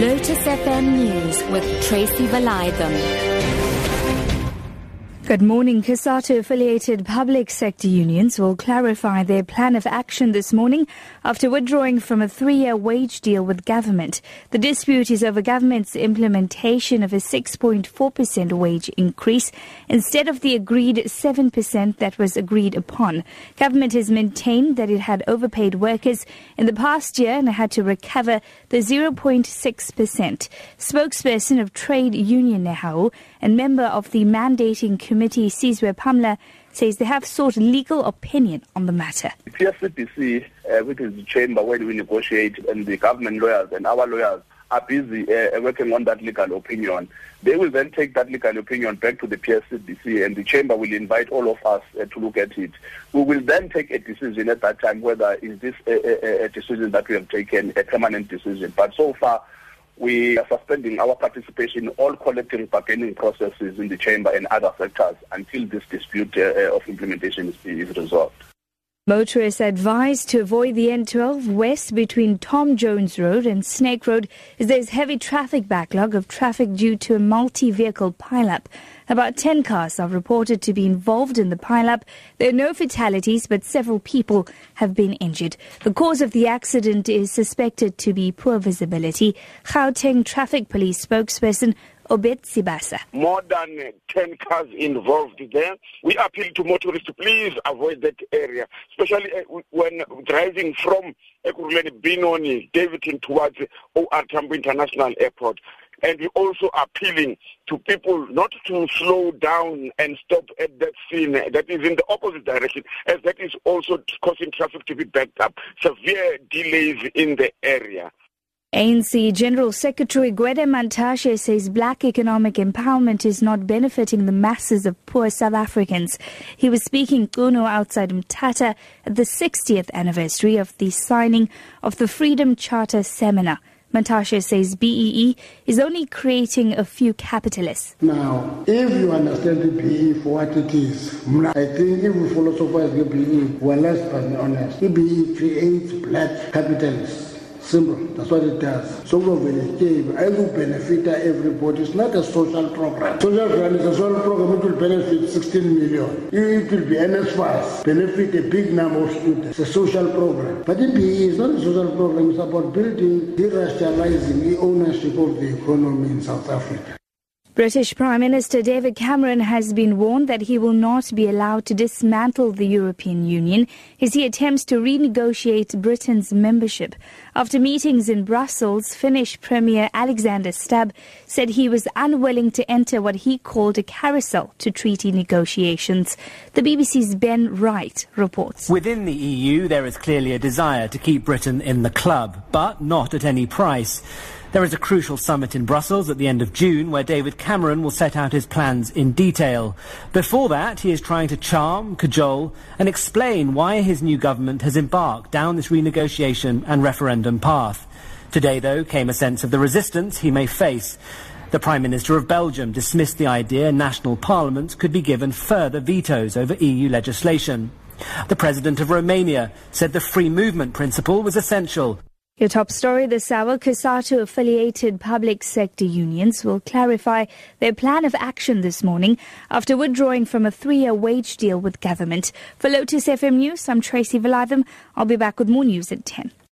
Lotus FM News with Tracy Valaydham. Good morning. COSATU affiliated public sector unions will clarify their plan of action this morning after withdrawing from a three-year wage deal with government. The dispute is over government's implementation of a 6.4% wage increase instead of the agreed 7% that was agreed upon. Government has maintained that it had overpaid workers in the past year and had to recover the 0.6%. Spokesperson of Trade Union Nehawu and member of the mandating committee, Sizwe Pamla, says they have sought legal opinion on the matter. The uh, which is the chamber where we negotiate, and the government lawyers and our lawyers are busy uh, working on that legal opinion. They will then take that legal opinion back to the PSCBC and the chamber will invite all of us uh, to look at it. We will then take a decision at that time whether is this a, a, a decision that we have taken a permanent decision. But so far, we are suspending our participation in all collective bargaining processes in the chamber and other sectors until this dispute uh, of implementation is, is resolved. Motorists advised to avoid the N12 west between Tom Jones Road and Snake Road as there's heavy traffic backlog of traffic due to a multi-vehicle pileup. About 10 cars are reported to be involved in the pileup. There are no fatalities, but several people have been injured. The cause of the accident is suspected to be poor visibility. Gauteng Traffic Police spokesperson Obed Sibasa. More than 10 cars involved there. We appeal to motorists to please avoid that area, especially uh, when driving from Ekurhuleni Benoni, Daveyton towards OR Tambo International Airport. And we're also appealing to people not to slow down and stop at that scene that is in the opposite direction, as that is also causing traffic to be backed up. Severe delays in the area. ANC General Secretary Gwede Mantashe says black economic empowerment is not benefiting the masses of poor South Africans. He was speaking Qunu outside Mthatha at the 60th anniversary of the signing of the Freedom Charter seminar. Mantashe says BEE is only creating a few capitalists. Now, if you understand the BEE for what it is, I think if we philosophize the BEE, we're less than honest. The BEE creates black capitalists. Simple. That's what it does. So I will benefit everybody. It's not a social program. Social program is a social program which will benefit 16 million. It will be NSFAS, benefit a big number of students. It's a social program. But the BE is not a social program. It's about building, deracializing the ownership of the economy in South Africa. British Prime Minister David Cameron has been warned that he will not be allowed to dismantle the European Union as he attempts to renegotiate Britain's membership. After meetings in Brussels, Finnish Premier Alexander Stubb said he was unwilling to enter what he called a carousel to treaty negotiations. The BBC's Ben Wright reports. Within the EU, there is clearly a desire to keep Britain in the club, but not at any price. There is a crucial summit in Brussels at the end of June where David Cameron will set out his plans in detail. Before that, he is trying to charm, cajole, and explain why his new government has embarked down this renegotiation and referendum path. Today, though, came a sense of the resistance he may face. The Prime Minister of Belgium dismissed the idea national parliaments could be given further vetoes over EU legislation. The President of Romania said the free movement principle was essential. Your top story this hour COSATU affiliated public sector unions will clarify their plan of action this morning after withdrawing from a three year wage deal with government. For Lotus FM News, I'm Tracy Valaydham. I'll be back with more news at 10.